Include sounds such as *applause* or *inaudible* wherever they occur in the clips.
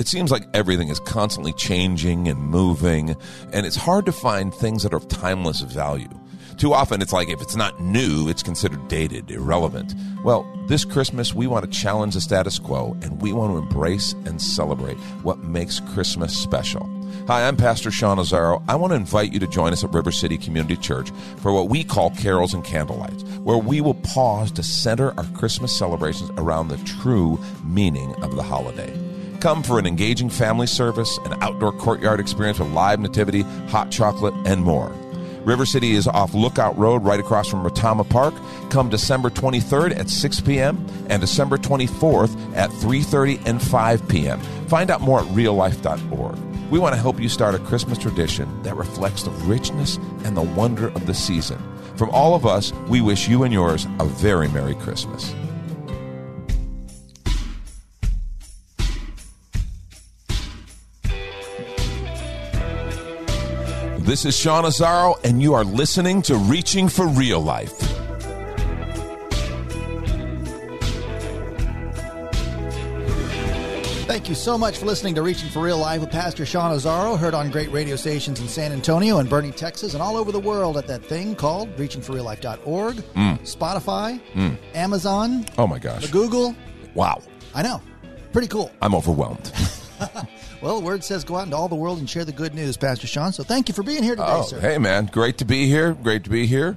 It seems like everything is constantly changing and moving, and it's hard to find things that are of timeless value. Too often, it's like if it's not new, it's considered dated, irrelevant. Well, this Christmas, we want to challenge the status quo and we want to embrace and celebrate what makes Christmas special. Hi, I'm Pastor Sean Azaro. I want to invite you to join us at River City Community Church for what we call Carols and Candlelights, where we will pause to center our Christmas celebrations around the true meaning of the holiday. Come for an engaging family service, an outdoor courtyard experience with live nativity, hot chocolate, and more. River City is off Lookout Road right across from Retama Park. Come December 23rd at 6 p.m. and December 24th at 3:30 and 5 p.m. Find out more at reallife.org. We want to help you start a Christmas tradition that reflects the richness and the wonder of the season. From all of us, we wish you and yours a very Merry Christmas. This is Sean Azaro, and you are listening to Reaching for Real Life. Thank you so much for listening to Reaching for Real Life with Pastor Sean Azaro, heard on great radio stations in San Antonio and Boerne, Texas, and all over the world at that thing called reachingforreallife.org, mm. Spotify, mm. Amazon, Oh my gosh. the Google. Wow. I know. Pretty cool. I'm overwhelmed. *laughs* Well, the word says go out into all the world and share the good news, Pastor Sean. So thank you for being here today, Oh, sir. hey, man. Great to be here. Great to be here.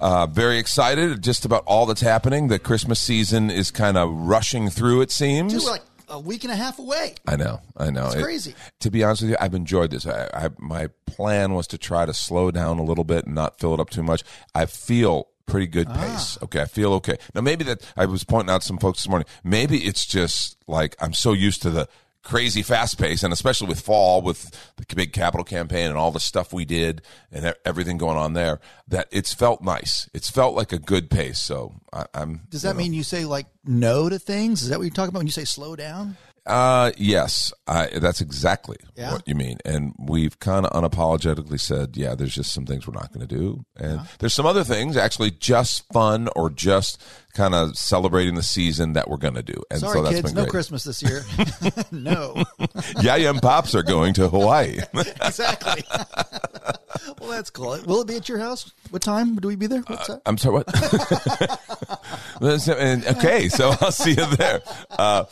Uh, very excited just about all that's happening. The Christmas season is kind of rushing through, it seems. Dude, we're like a week and a half away. I know, I know. It's It- crazy. to be honest with you, I've enjoyed this. I, I, my plan was to try to slow down a little bit and not fill it up too much. I feel pretty good Ah. pace. Okay, I feel okay. Now maybe that I was pointing out some folks this morning. Maybe it's just like I'm so used to the crazy fast pace, and especially with fall, with the big capital campaign and all the stuff we did and everything going on there, that it's felt nice. It's felt like a good pace. So I, I'm. Does that mean you say like no to things? Is that what you're talking about when you say slow down? Uh, yes, I, that's exactly Yeah? what you mean. And we've kind of unapologetically said, yeah, there's just some things we're not going to do. And there's some other things actually just fun or just kind of celebrating the season that we're going to do. And Sorry, so that's kids, been no. Christmas this year. *laughs* *laughs* no, Yaya and Pops are going to Hawaii. *laughs* exactly. well, that's cool. Will it be at your house? What time do we be there? What's that? I'm sorry, what? Okay, so I'll see you there. Uh,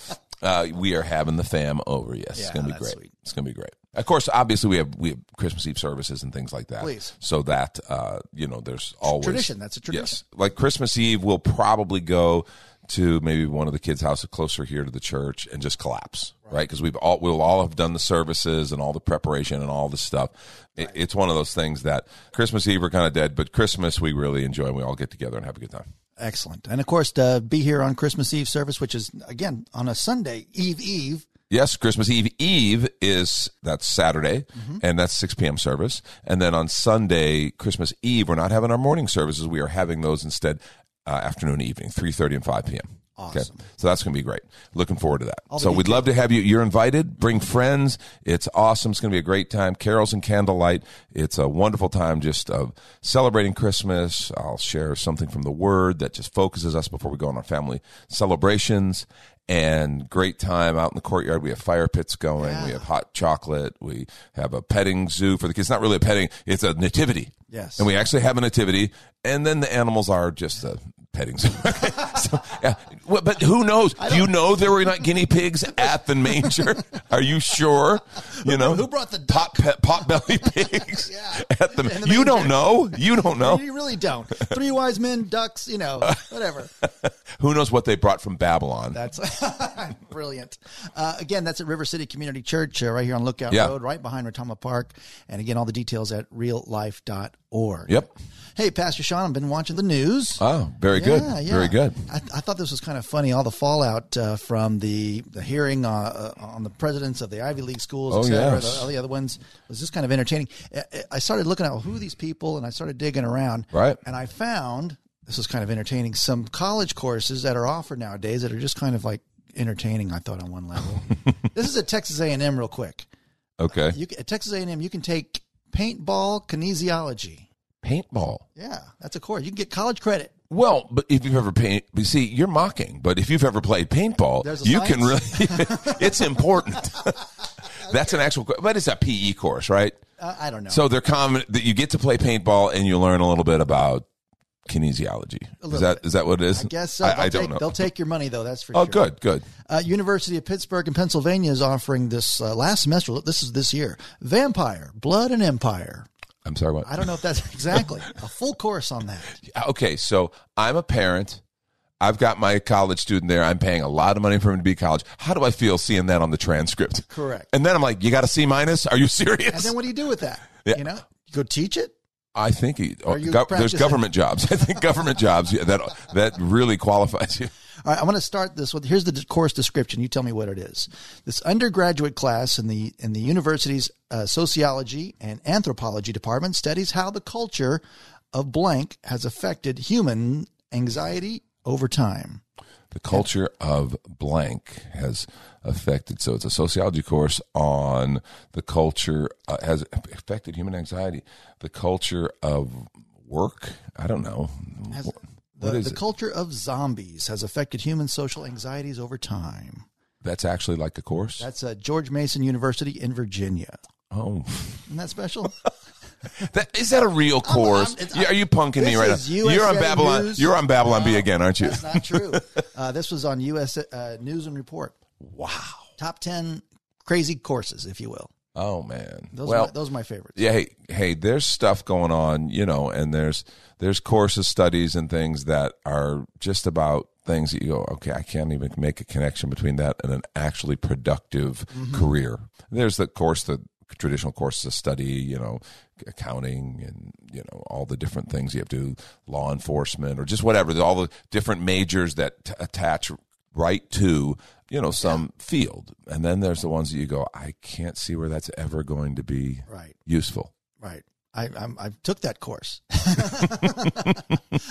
uh, we are having the fam over. Yes, it's Yeah, to be that's great. sweet. It's going to be great. Of course, obviously we have we have Christmas Eve services and things like that. Please. so that uh, you know, there's always tradition. That's a tradition. Yes, like Christmas Eve, we'll probably go to maybe one of the kids' houses closer here to the church and just collapse, right? Because we've all we'll all have done the services and all the preparation and all the stuff. It, it's one of those things that Christmas Eve we're kind of dead, but Christmas we really enjoy and we all get together and have a good time. Excellent. And of course, to be here on Christmas Eve service, which is again on a Sunday Eve Eve. Yes, Christmas Eve Eve is that's Saturday, and that's six p.m. service. And then on Sunday, Christmas Eve, we're not having our morning services. We are having those instead uh, afternoon, evening, three thirty and five p.m. Awesome. so that's going to be great. Looking forward to that. The So we'd love to have you. You're invited. Bring friends. It's awesome. It's going to be a great time. Carols and candlelight. It's a wonderful time just of celebrating Christmas. I'll share something from the Word that just focuses us before we go on our family celebrations and great time out in the courtyard. We have fire pits going. We have hot chocolate. We have a petting zoo for the kids. It's not really a petting, it's a nativity. Yes. And we actually have a nativity. And then the animals are just a petting zoo. *laughs* so, yeah. Well, but who knows? Do you know there were not guinea pigs at the manger? *laughs* Are you sure? You know Who brought the pot pe- pot belly *laughs* pigs Yeah. at the? The you don't know. You don't know. You really don't. Three wise men, ducks, you know, whatever. Who knows what they brought from Babylon? That's brilliant. Uh, again, that's at River City Community Church uh, right here on Lookout Yeah. Road, right behind Retama Park. And again, all the details at reallife.org. org. Yep. Hey, Pastor Sean, I've been watching the news. Oh, very good. Yeah, yeah. Very good. I, I thought this was kind of funny. All the fallout uh, from the, the hearing uh, uh, on the presidents of the Ivy League schools, Oh, yes. the, all the other ones, was just kind of entertaining. I- started looking at who these people, and I started digging around. Right. And I found this was kind of entertaining. Some college courses that are offered nowadays that are just kind of like entertaining. I thought on one level. *laughs* this is at Texas A and M, real quick. Okay. You can, at Texas A and M, you can take paintball kinesiology. Paintball. Yeah, that's a course. You can get college credit. Well, but if you've ever paint, you see, you're mocking. But if you've ever played paintball, you can really. *laughs* it's important. *laughs* That's an actual, but it's a PE course, right? Uh, I don't know. So they're common that you get to play paintball and you learn a little bit about kinesiology. Is that bit. is that what it is? I guess so. I, They'll I don't take, know. They'll take your money though. That's for oh, sure. Oh, good, good. Uh, University of Pittsburgh in Pennsylvania is offering this uh, last semester. This is this year. Vampire, Blood and Empire. I'm sorry. What? I don't know if that's *laughs* exactly a full course on that. Okay, so I'm a parent. I've got my college student there. I'm paying a lot of money for him to be college. How do I feel seeing that on the transcript? Correct. And then I'm like, you got a C minus? Are you serious? And then what do you do with that? Yeah. You know, you go teach it. I think he, Are you gov- there's government jobs. *laughs* I think government jobs yeah, that that really qualifies you. All right, I'm going to start this with here's the course description. You tell me what it is. This undergraduate class in the in the university's uh, sociology and anthropology department studies how the culture of blank has affected human anxiety over time. The culture of blank has affected. So it's a sociology course on the culture uh, has affected human anxiety. The culture of work. I don't know. Has, What the, the culture of zombies has affected human social anxieties over time. That's actually like a course. That's uh, George Mason University in Virginia. oh, Isn't that special? *laughs* that, is that a real course? it's- Yeah, Are you punking me right now? You're on Babylon. News. You're on Babylon Bee again, aren't you? That's not true. *laughs* Uh, this was on U.S. Uh, News and Report. Wow. Top ten crazy courses, if you will. Oh man. Those well, are my, those are my favorites. yeah. Hey, hey. There's stuff going on, you know, and there's there's courses, studies, and things that are just about things that you go, okay, I can't even make a connection between that and an actually productive Mm-hmm. career. There's the course, the traditional courses of study, you know, accounting and you know all the different things you have to do, law enforcement or just whatever. All the different majors that t- attach right to you know some field, and then there's the ones that you go, I can't see where that's ever going to be Right, useful. right. I I'm, I took that course. *laughs*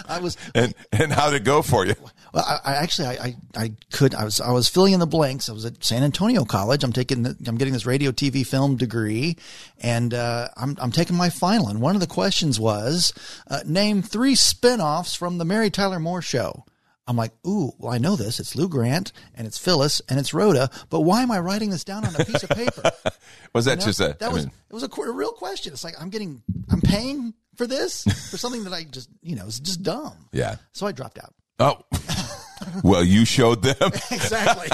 I was *laughs* And and how'd it go for you? well. I, I actually I, I I could I was I was filling in the blanks. I was at San Antonio College. I'm taking the, I'm getting this radio TV film degree, and uh, I'm I'm taking my final. And one of the questions was uh, name three spin-offs from the Mary Tyler Moore Show. I'm like, ooh, well, I know this. It's Lou Grant and it's Phyllis and it's Rhoda, but why am I writing this down on a piece of paper? *laughs* Was that You know, just a? that I was mean, it was a, a real question. It's like I'm getting I'm paying for this for something that I just you know it's just dumb. yeah. So I dropped out. Oh. *laughs* well, you showed them. *laughs* Exactly.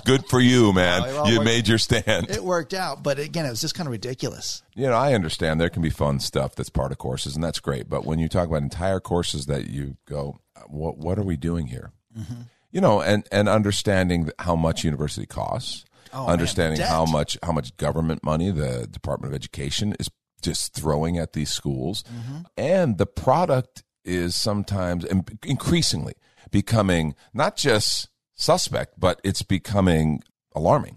*laughs* Good for you, man. Well, you made your stand. it worked out, but again, it was just kind of ridiculous. you know, I understand there can be fun stuff that's part of courses, and that's great. But when you talk about entire courses that you go, what what are we doing here? Mm-hmm. You know, and and understanding how much university costs, Oh, understanding how much how much government money the Department of Education is just throwing at these schools, Mm-hmm. and the product is sometimes and increasingly becoming not just suspect, but it's becoming alarming.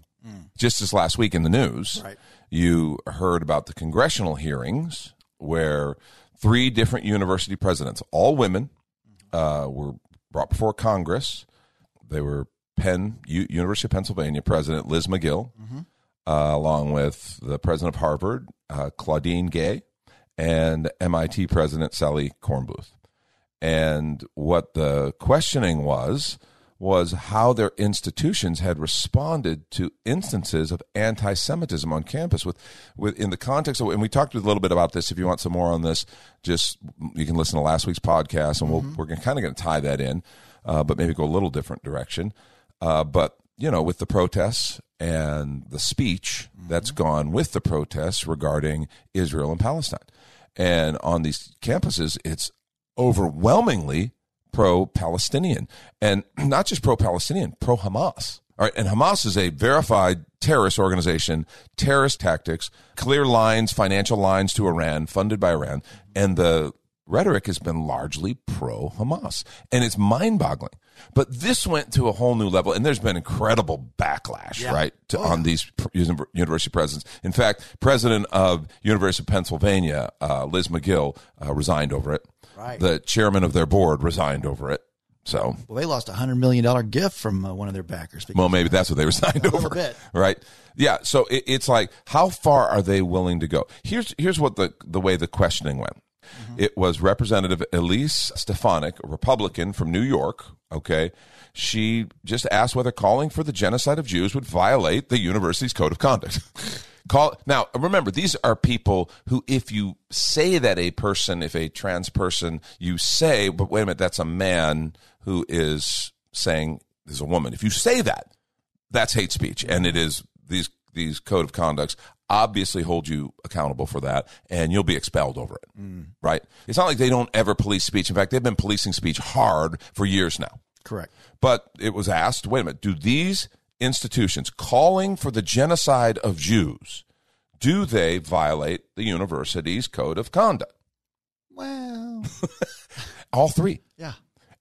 Just as last week in the news, Mm. Right. you heard about the congressional hearings where three different university presidents, all women, uh, were brought before Congress. They were Penn, U- University of Pennsylvania President Liz Magill, uh, along with the president of Harvard, uh, Claudine Gay, and MIT President Sally Kornbluth. And what the questioning was was how their institutions had responded to instances of anti-Semitism on campus. With, with in the context of, and we talked a little bit about this. If you want some more on this, just you can listen to last week's podcast, and we'll, we're kind of going to tie that in, uh, but maybe go a little different direction. Uh, but you know, with the protests and the speech that's gone with the protests regarding Israel and Palestine, and on these campuses, it's overwhelmingly pro-Palestinian, and *clears throat* not just pro-Palestinian, pro-Hamas. All right, and Hamas is a verified terrorist organization, terrorist tactics, clear lines, financial lines to Iran, funded by Iran, and the rhetoric has been largely pro Hamas. And it's mind boggling. But this went to a whole new level, and there's been incredible backlash, Yeah. right, to, Oh, on yeah. these university presidents. In fact, president of University of Pennsylvania, uh, Liz Magill, uh, resigned over it. Right. The chairman of their board resigned over it. So, Well, they lost a hundred million dollar gift from uh, one of their backers. well, maybe that's what they *laughs* resigned little over, bit. right? Yeah. So it, it's like, how far are they willing to go? Here's here's what the the way the questioning went. It was Representative Elise Stefanik, a Republican from New York. Okay, she just asked whether calling for the genocide of Jews would violate the university's code of conduct. *laughs* Call now. Remember, these are people who, if you say that a person, if a trans person, you say, but wait a minute, that's a man who is saying is a woman. If you say that, that's hate speech, and it is these these code of conducts obviously hold you accountable for that, and you'll be expelled over it. Mm. Right? It's not like they don't ever police speech. In fact, they've been policing speech hard for years now. Correct. But it was asked, wait a minute, do these institutions calling for the genocide of Jews, do they violate the university's code of conduct? Well, *laughs* All three. yeah.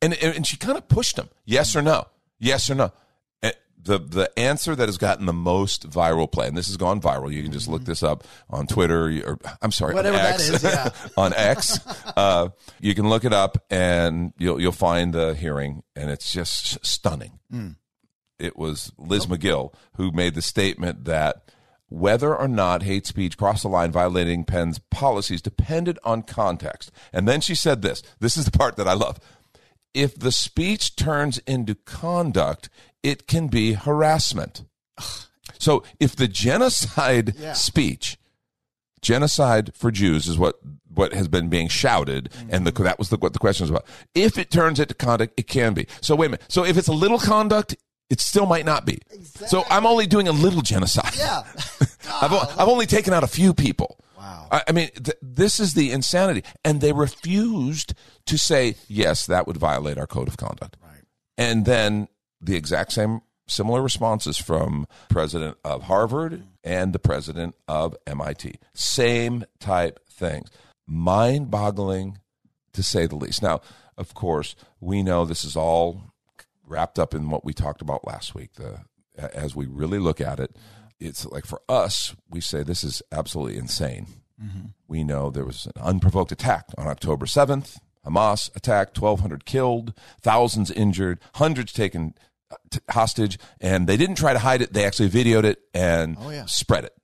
And and she kind of pushed them Yes or no? Yes or no? And the the answer that has gotten the most viral play, and this has gone viral. You can just look mm-hmm. this up on Twitter, or I'm sorry, Whatever on X, is, yeah. *laughs* on X. Uh, you can look it up, and you'll you'll find the hearing, and it's just stunning. Mm. It was Liz Magill who made the statement that whether or not hate speech crossed the line violating Penn's policies depended on context. And then she said this. This is the part that I love. If the speech turns into conduct, it can be harassment. So if the genocide Yeah. speech, genocide for Jews is what what has been being shouted, and the, that was the, what the question was about. If it turns into conduct, it can be. So wait a minute. So if it's a little conduct, it still might not be. So I'm only doing a little genocide. Yeah. *laughs* I've, o- I've only taken out a few people. Wow. I, I mean, th- this is the insanity. And they refused to say, yes, that would violate our code of conduct. Right. And then the exact same similar responses from president of Harvard and the president of MIT. Same type things. Mind boggling to say the least. Now, of course, we know this is all wrapped up in what we talked about last week. The as we really look at it, it's like for us, we say this is absolutely insane. We know there was an unprovoked attack on October 7th. Hamas attacked, 1,200 killed, thousands injured, hundreds taken uh, t- hostage, and they didn't try to hide it. They actually videoed it and Oh, yeah. spread it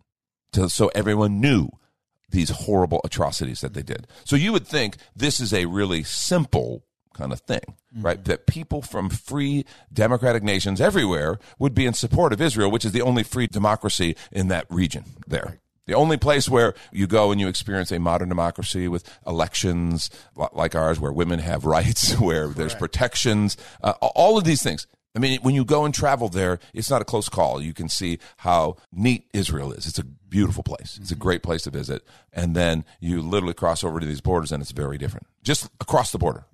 to, so everyone knew these horrible atrocities that they did. So you would think this is a really simple kind of thing, right? That people from free democratic nations everywhere would be in support of Israel, which is the only free democracy in that region there. The only place where you go and you experience a modern democracy with elections like ours, where women have *laughs* rights, where there's protections, uh, all of these things. I mean, when you go and travel there, it's not a close call. You can see how neat Israel is. It's a beautiful place. It's a great place to visit. And then you literally cross over to these borders and it's very different. Just across the border.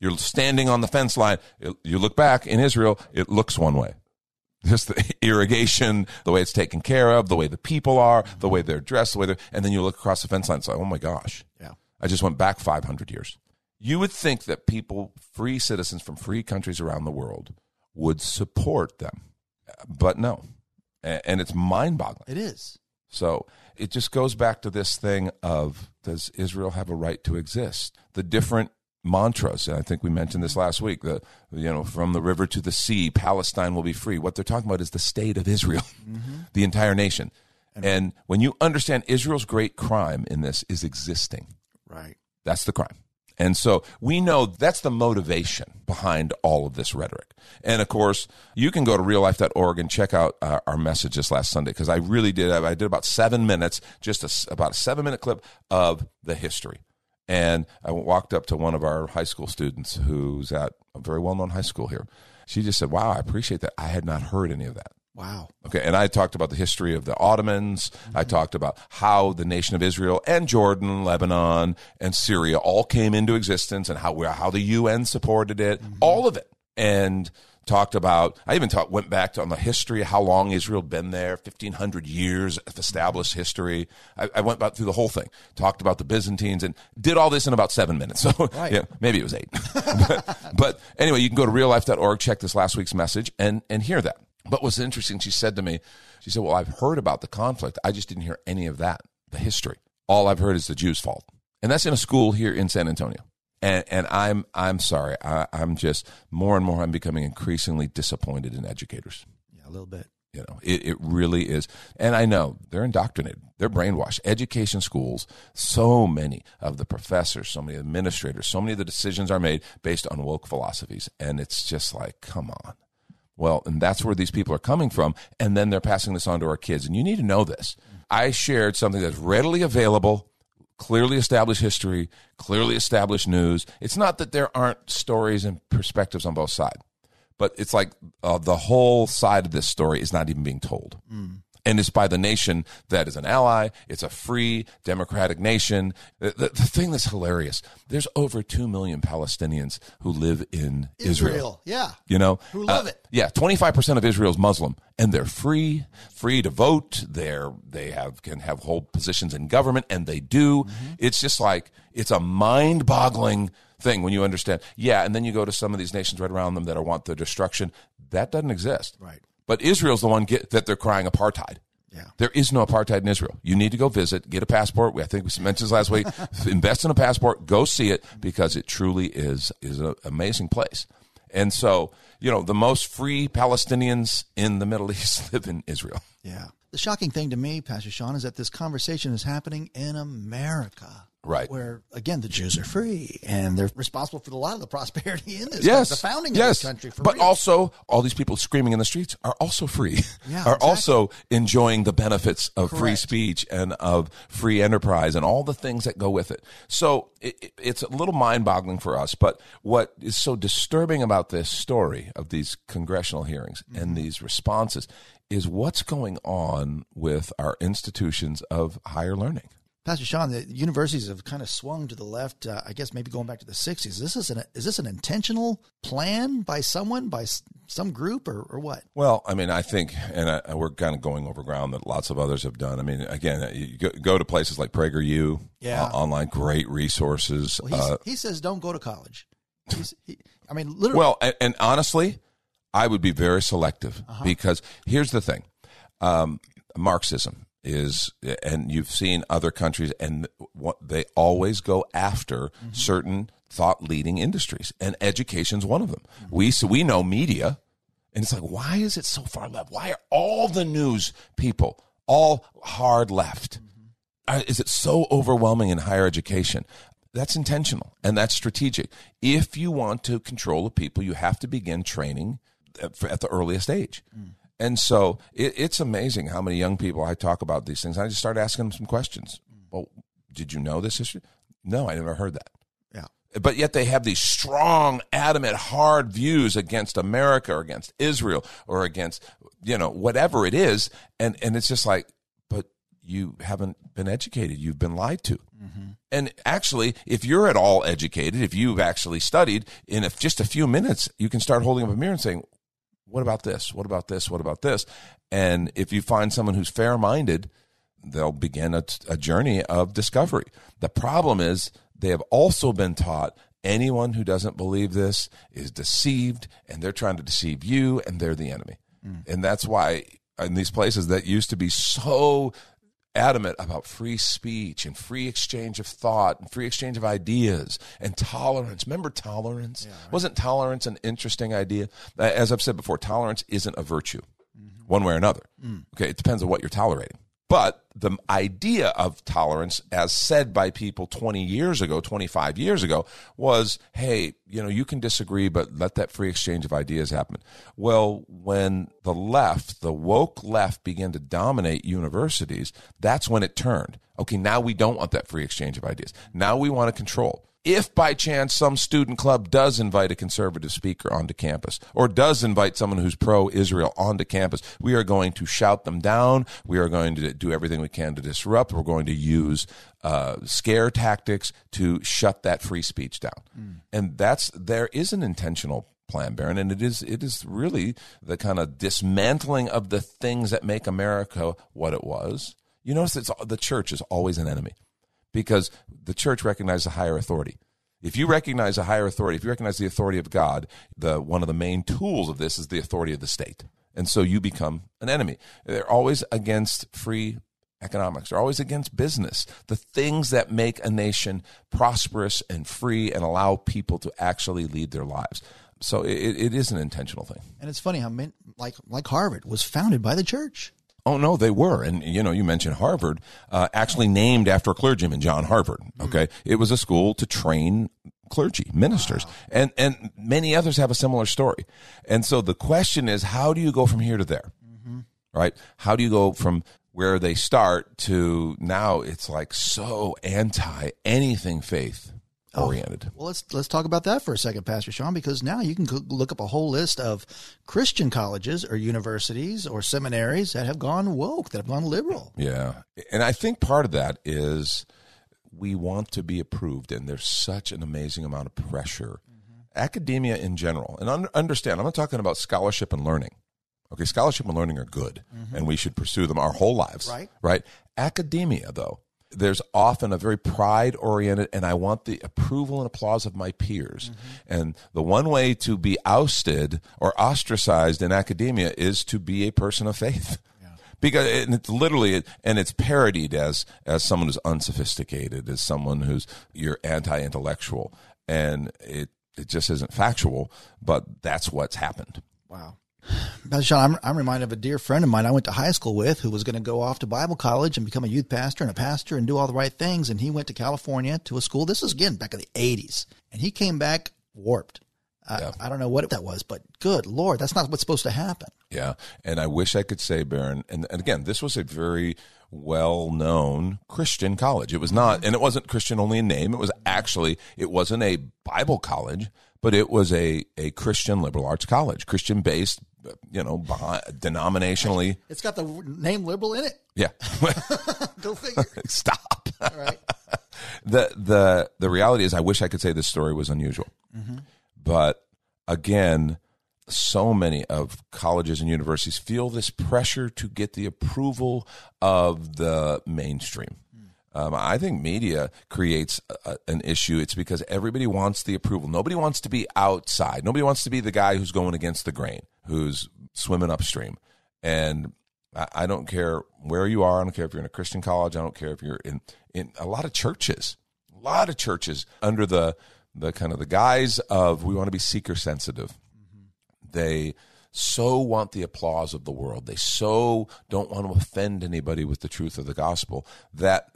You're standing on the fence line. You look back in Israel, it looks one way. Just the *laughs* irrigation, the way it's taken care of, the way the people are, the way they're dressed, the way they're, and then you look across the fence line. It's like, oh my gosh. Yeah. I just went back 500 years. You would think that people, free citizens from free countries around the world, would support them. But no. And it's mind boggling. It is. So it just goes back to this thing of does Israel have a right to exist? The different mantras, and I think we mentioned this last week. The you know from the river to the sea, Palestine will be free. What they're talking about is the state of Israel, *laughs* the entire nation. And when you understand Israel's great crime in this is existing, Right. that's the crime. And so we know that's the motivation behind all of this rhetoric. And of course, you can go to reallife.org and check out uh, our message this last Sunday because I really did. I did about seven minutes, just a about a seven minute clip of the history. And I walked up to one of our high school students who's at a very well known high school here. She just said, Wow, I appreciate that. I had not heard any of that. Wow. Okay, and I talked about the history of the Ottomans. I mm-hmm. talked about how the nation of Israel and Jordan, Lebanon, and Syria all came into existence, and how how the UN supported it. Mm-hmm. All of it, and talked about, I even talked, went back to on the history, how long Israel been there, 1500 years of established history. I, I went back through the whole thing, talked about the Byzantines and did all this in about seven minutes. *laughs* So Right. yeah, maybe it was eight. *laughs* but, but anyway, you can go to reallife.org, check this last week's message and, and hear that. But what's interesting, she said to me, she said, well, I've heard about the conflict. I just didn't hear any of that, the history. All I've heard is the Jews' fault. And that's in a school here in San Antonio. And, and I'm I'm sorry. I, I'm just more and more. I'm becoming increasingly disappointed in educators. Yeah, a little bit. You know, it, it really is. And I know they're indoctrinated. They're brainwashed. Education schools, so many of the professors, so many administrators, so many of the decisions are made based on woke philosophies. And it's just like, come on. Well, and that's where these people are coming from. And then they're passing this on to our kids. And you need to know this. I shared something that's readily available, clearly established history, clearly established news. It's not that there aren't stories and perspectives on both sides, but it's like uh, the whole side of this story is not even being told. And it's by the nation that is an ally. It's a free, democratic nation. The, the, the thing that's hilarious there's over 2 million Palestinians who live in Israel. Yeah. You know, Who love Uh, it. Yeah, twenty five percent of Israel is Muslim, and they're free, free to vote. They're they have can have hold positions in government, and they do. Mm-hmm. It's just like it's a mind boggling thing when you understand. Yeah, and then you go to some of these nations right around them that are, want the destruction. That doesn't exist. Right. But Israel's the one get, that they're crying apartheid. Yeah. There is no apartheid in Israel. You need to go visit, get a passport. I think we mentioned this last week. *laughs* Invest in a passport, go see it because it truly is is an amazing place. And so, you know, the most free Palestinians in the Middle East *laughs* live in Israel. Yeah. The shocking thing to me, Pastor Sean, is that this conversation is happening in America. Right. Where, again, the Jews are free and they're responsible for a lot of the prosperity in this Yes, the founding yes. of this country. For but real. also, all these people screaming in the streets are also free. Yeah, *laughs* are exactly. also enjoying the benefits of free speech and of free enterprise and all the things that go with it. So it, it- it's a little mind-boggling for us. But what is so disturbing about this story of these congressional hearings Mm-hmm. and these responses is what's going on with our institutions of higher learning. Pastor Sean, the universities have kind of swung to the left. Uh, I guess maybe going back to the '60s. This is an is this an intentional plan by someone, by some group, or, or what? Well, I mean, I think, and I, we're kind of going over ground that lots of others have done. I mean, again, you go, go to places like PragerU, Yeah. uh, online, great resources. Well, uh, he says don't go to college. He's, he, I mean, literally. well, and, and honestly, I would be very selective because here's the thing: um, Marxism is, and you've seen other countries, and what they always go after certain thought-leading industries, and education's one of them. We so we know media. And it's like, why is it so far left? Why are all the news people all hard left? Uh, is it so overwhelming in higher education? That's intentional and that's strategic. If you want to control the people, you have to begin training at, at the earliest age. And so it, it's amazing how many young people I talk about these things. I just start asking them some questions. Well, did you know this history? No, I never heard that yeah. but yet they have these strong, adamant, hard views against America or against Israel or against you know whatever it is, and and it's just like, but you haven't been educated, you've been lied to. Mm-hmm. And actually, if you're at all educated, if you've actually studied, in a, just a few minutes, you can start holding up a mirror and saying, "What about this? What about this? What about this?" And if you find someone who's fair-minded, they'll begin a, a journey of discovery. The problem is they have also been taught anyone who doesn't believe this is deceived and they're trying to deceive you and they're the enemy. Mm. And that's why in these places that used to be so adamant about free speech and free exchange of thought and free exchange of ideas and tolerance. Remember tolerance? Wasn't tolerance an interesting idea? Uh, As I've said before, tolerance isn't a virtue one way or another. Okay, it depends on what you're tolerating. But the idea of tolerance, as said by people 20 years ago, 25 years ago, was hey, you know, you can disagree, but let that free exchange of ideas happen. Well, when the left, the woke left, began to dominate universities, that's when it turned. Okay, now we don't want that free exchange of ideas. Now we want to control if by chance some student club does invite a conservative speaker onto campus or does invite someone who's pro Israel onto campus, we are going to shout them down. We are going to do everything we can to disrupt. We're going to use uh, scare tactics to shut that free speech down. And that's there is an intentional plan, Baron, and it is it is really the kind of dismantling of the things that make America what it was. You notice it's the church is always an enemy because the church recognizes a higher authority. If you recognize a higher authority, if you recognize the authority of God, the one of the main tools of this is the authority of the state. And so you become an enemy. They're always against free economics. They're always against business. The things that make a nation prosperous and free and allow people to actually lead their lives. So it, it is an intentional thing. And it's funny how like like Harvard was founded by the church. Oh no, they were, and you know, you mentioned Harvard, uh, actually named after a clergyman, John Harvard. Okay, mm-hmm. it was a school to train clergy, ministers, wow. and and many others have a similar story. And so the question is, how do you go from here to there? Mm-hmm. Right? How do you go from where they start to now? It's like so anti anything faith oriented. Oh, well, let's let's talk about that for a second, Pastor Sean, because now you can look up a whole list of Christian colleges or universities or seminaries that have gone woke, that have gone liberal. Yeah, and I think part of that is we want to be approved, and there's such an amazing amount of pressure. Mm-hmm. Academia in general, and un- understand, I'm not talking about scholarship and learning. Okay, scholarship and learning are good, mm-hmm. and we should pursue them our whole lives. Right. Right. Academia, though, there's often a very pride oriented and I want the approval and applause of my peers. Mm-hmm. And the one way to be ousted or ostracized in academia is to be a person of faith. Because it's literally, and it's parodied as, as someone who's unsophisticated, as someone who's, you're anti-intellectual. And it, it just isn't factual, but that's what's happened. Wow. Sean, I'm, I'm reminded of a dear friend of mine I went to high school with who was going to go off to Bible college and become a youth pastor and a pastor and do all the right things. And he went to California to a school. This was again back in the 80s. And he came back warped. Yeah. I, I don't know what that was, but good Lord, that's not what's supposed to happen. Yeah. And I wish I could say, Baron, and, and again, this was a very well known Christian college. It was not, mm-hmm. and it wasn't Christian only in name. It was actually, it wasn't a Bible college, but it was a, a Christian liberal arts college, Christian based, you know, denominationally. It's got the name liberal in it. Yeah. *laughs* Go figure. *laughs* Stop. All right. *laughs* the the the reality is, I wish I could say this story was unusual, mm-hmm. but again, so many of colleges and universities feel this pressure to get the approval of the mainstream. Um, I think media creates a, an issue. It's because everybody wants the approval. Nobody wants to be outside. Nobody wants to be the guy who's going against the grain, who's swimming upstream. And I, I don't care where you are. I don't care if you're in a Christian college. I don't care if you're in, in a lot of churches. A lot of churches under the the kind of the guise of we want to be seeker sensitive. Mm-hmm. They so want the applause of the world. They so don't want to offend anybody with the truth of the gospel that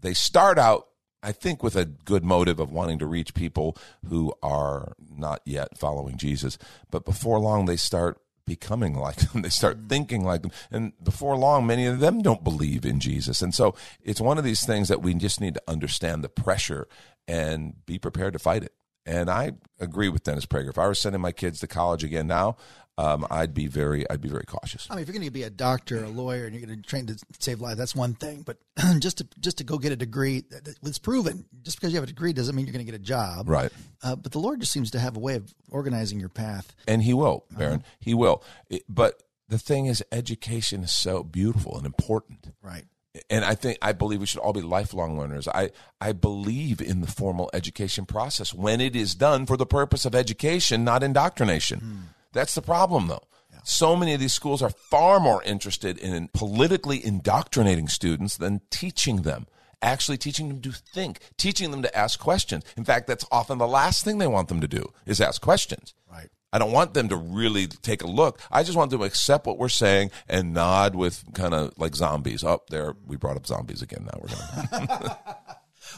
they start out I think with a good motive of wanting to reach people who are not yet following Jesus. But before long, they start becoming like them. *laughs* They start mm-hmm. thinking like them. And before long, many of them don't believe in Jesus. And so it's one of these things that we just need to understand the pressure and be prepared to fight it. And I agree with Dennis Prager. If I were sending my kids to college again now, um, I'd be very I'd be very cautious. I mean, if you're going to be a doctor, a lawyer, and you're going to train to save lives, that's one thing. But *clears throat* just to just to go get a degree, it's proven. Just because you have a degree doesn't mean you're going to get a job, right? Uh, but the Lord just seems to have a way of organizing your path, and He will, Baron. Uh-huh. He will. It, but the thing is, education is so beautiful and important, right? and I think I believe we should all be lifelong learners. I I believe in the formal education process when it is done for the purpose of education, not indoctrination. Mm. That's the problem, though. Yeah. So many of these schools are far more interested in politically indoctrinating students than teaching them actually teaching them to think, teaching them to ask questions. In fact, that's often the last thing they want them to do is ask questions. Right. I don't want them to really take a look. I just want them to accept what we're saying and nod with kind of like zombies. Up oh, there, we brought up zombies again. Now we're going *laughs* to.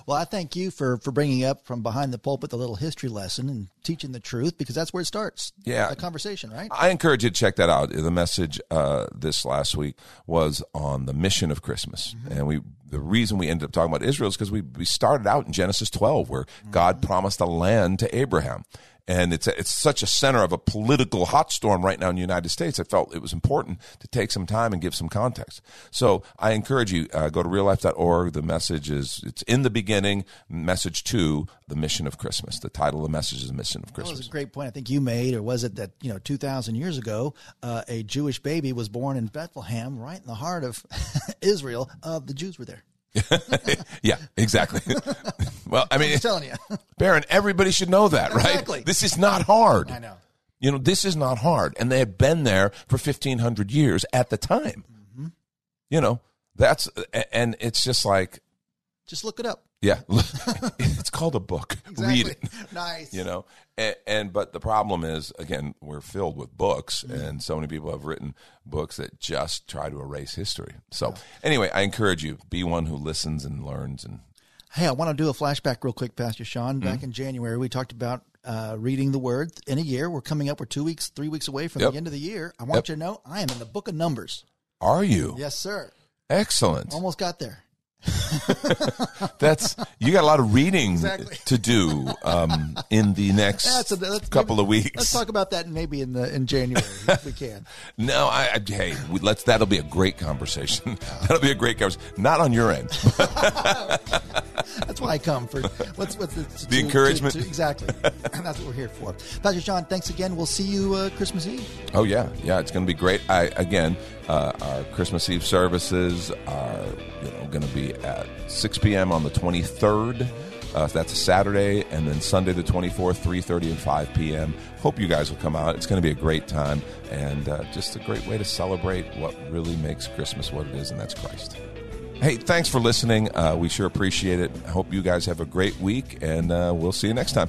Well, I thank you for for bringing up from behind the pulpit the little history lesson and teaching the truth because that's where it starts. Yeah, the conversation, right? I encourage you to check that out. The message uh, this last week was on the mission of Christmas, mm-hmm. and we the reason we ended up talking about Israel is because we we started out in Genesis 12 where mm-hmm. God promised a land to Abraham. And it's a, it's such a center of a political hot storm right now in the United States. I felt it was important to take some time and give some context. So I encourage you uh, go to reallife.org. The message is it's in the beginning. Message two, the mission of Christmas. The title of the message is the mission of Christmas. That was a great point. I think you made, or was it that you know, two thousand years ago, uh, a Jewish baby was born in Bethlehem, right in the heart of *laughs* Israel. Uh, the Jews were there. *laughs* yeah, exactly. *laughs* well, I mean, I'm telling you, *laughs* Baron, everybody should know that, right? Exactly. This is not hard. I know. You know, this is not hard. And they had been there for 1,500 years at the time. Mm-hmm. You know, that's, and it's just like, Just look it up. Yeah, *laughs* it's called a book. Read it. Nice. You know, and, and but the problem is, again, we're filled with books, Mm-hmm. and so many people have written books that just try to erase history. So, anyway, I encourage you be one who listens and learns and Hey, I want to do a flashback real quick, Pastor Sean. Mm-hmm. Back in January, we talked about uh, reading the Word in a year. We're coming up. We're two weeks, three weeks away from Yep. the end of the year. I want Yep. you to know I am in the Book of Numbers. Are you? Yes, sir. Excellent. Almost got there. *laughs* That's you got a lot of reading Exactly. to do um, in the next a, couple maybe- of weeks. Let's talk about that maybe in the in January if we can. *laughs* no, I, I hey, we, let's. That'll be a great conversation. *laughs* that'll be a great conversation. Not on your end. That's why I come for what's what's the, to- *laughs* to- encouragement. to- exactly. *laughs* That's what we're here for. Pastor John, thanks again. We'll see you uh, Christmas Eve. Oh yeah, yeah, it's going to be great. I again, uh, our Christmas Eve services are you know going to be at 6 p.m. on the 23rd. Uh, that's a Saturday, and then Sunday the 24th, 3:30 and 5 p.m. Hope you guys will come out. It's going to be a great time, and uh, just a great way to celebrate what really makes Christmas what it is, and that's Christ. Hey, thanks for listening. Uh, we sure appreciate it. I hope you guys have a great week, and uh, we'll see you next time.